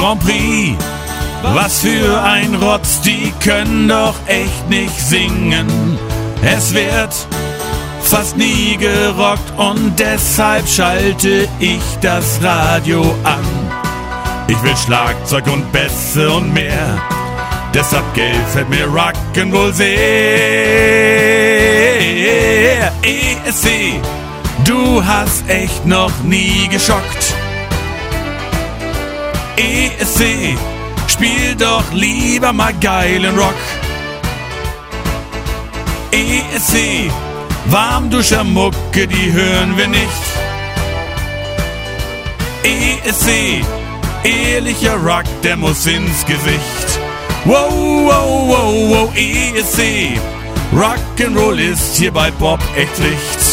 Grand Prix. Was für ein Rotz, die können doch echt nicht singen. Es wird fast nie gerockt und deshalb schalte ich das Radio an. Ich will Schlagzeug und Bässe und mehr. Deshalb gefällt mir Rock'n'Roll sehr. ESC, du hast echt noch nie geschockt. ESC, spiel doch lieber mal geilen Rock. ESC, Warmduscher Mucke, die hören wir nicht. ESC, ehrlicher Rock, der muss ins Gesicht. Wow, wow, wow, wow, ESC, Rock'n'Roll ist hier bei Bob echt Licht.